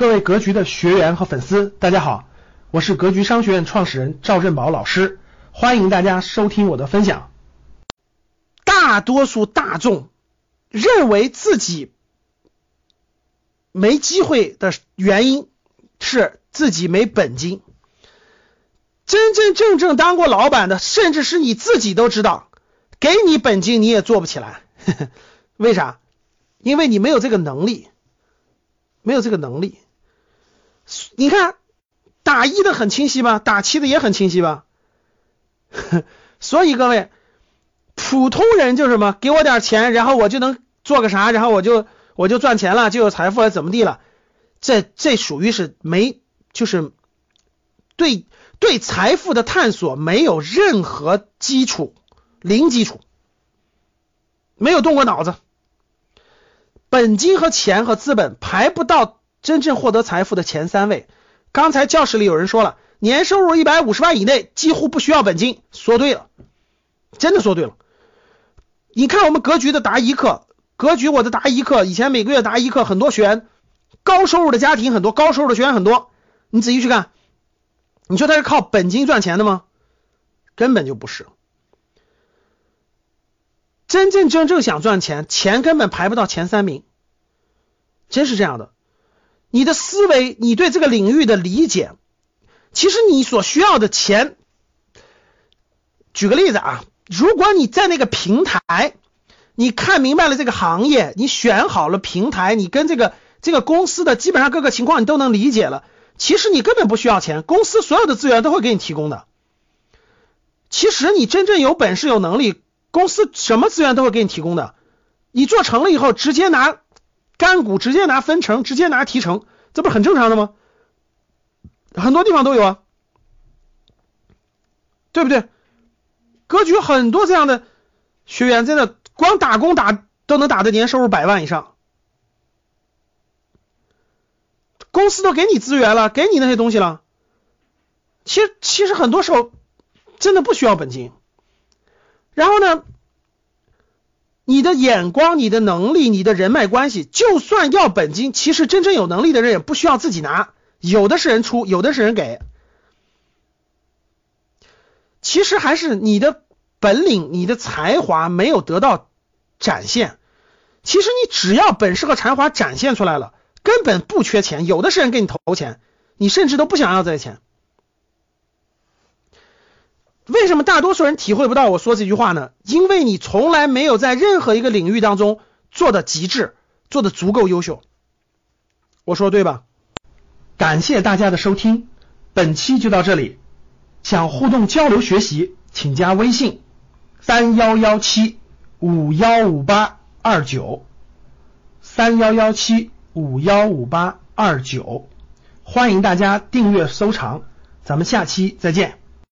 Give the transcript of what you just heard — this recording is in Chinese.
各位格局的学员和粉丝，大家好，我是格局商学院创始人赵振宝老师，欢迎大家收听我的分享。大多数大众认为自己没机会的原因是自己没本金。真真正正当过老板的，甚至是你自己都知道，给你本金你也做不起来。为啥？因为你没有这个能力，没有这个能力。你看打一的很清晰吧，打七的也很清晰吧。所以各位，普通人就是什么，给我点钱，然后我就能做个啥，然后我就我就赚钱了，就有财富了，怎么地了？这这属于是没，就是对对财富的探索没有任何基础，零基础，没有动过脑子。本金和钱和资本排不到真正获得财富的前三位。刚才教室里有人说了，年收入一百五十万以内几乎不需要本金，说对了，真的说对了。你看我们格局的答疑课，格局我的答疑课，以前每个月答疑课很多学员，高收入的家庭很多，高收入的学员很多，你仔细去看，你说他是靠本金赚钱的吗？根本就不是。真真正正想赚钱，钱根本排不到前三名，真是这样的。你的思维，你对这个领域的理解，其实你所需要的钱，举个例子啊，如果你在那个平台，你看明白了这个行业，你选好了平台，你跟这个这个公司的基本上各个情况你都能理解了，其实你根本不需要钱，公司所有的资源都会给你提供的。其实你真正有本事有能力。公司什么资源都会给你提供的，你做成了以后，直接拿干股，直接拿分成，直接拿提成，这不是很正常的吗？很多地方都有啊，对不对？格局很多这样的学员，真的光打工打都能打的年收入百万以上，公司都给你资源了，给你那些东西了，其实其实很多时候真的不需要本金。然后呢？你的眼光、你的能力、你的人脉关系，就算要本金，其实真正有能力的人也不需要自己拿，有的是人出，有的是人给。其实还是你的本领、你的才华没有得到展现。其实你只要本事和才华展现出来了，根本不缺钱，有的是人给你投钱，你甚至都不想要这些钱。为什么大多数人体会不到我说这句话呢？因为你从来没有在任何一个领域当中做的极致，做的足够优秀。我说对吧？感谢大家的收听，本期就到这里。想互动交流学习，请加微信三幺幺七五幺五八二九三幺幺七五幺五八二九，欢迎大家订阅收藏，咱们下期再见。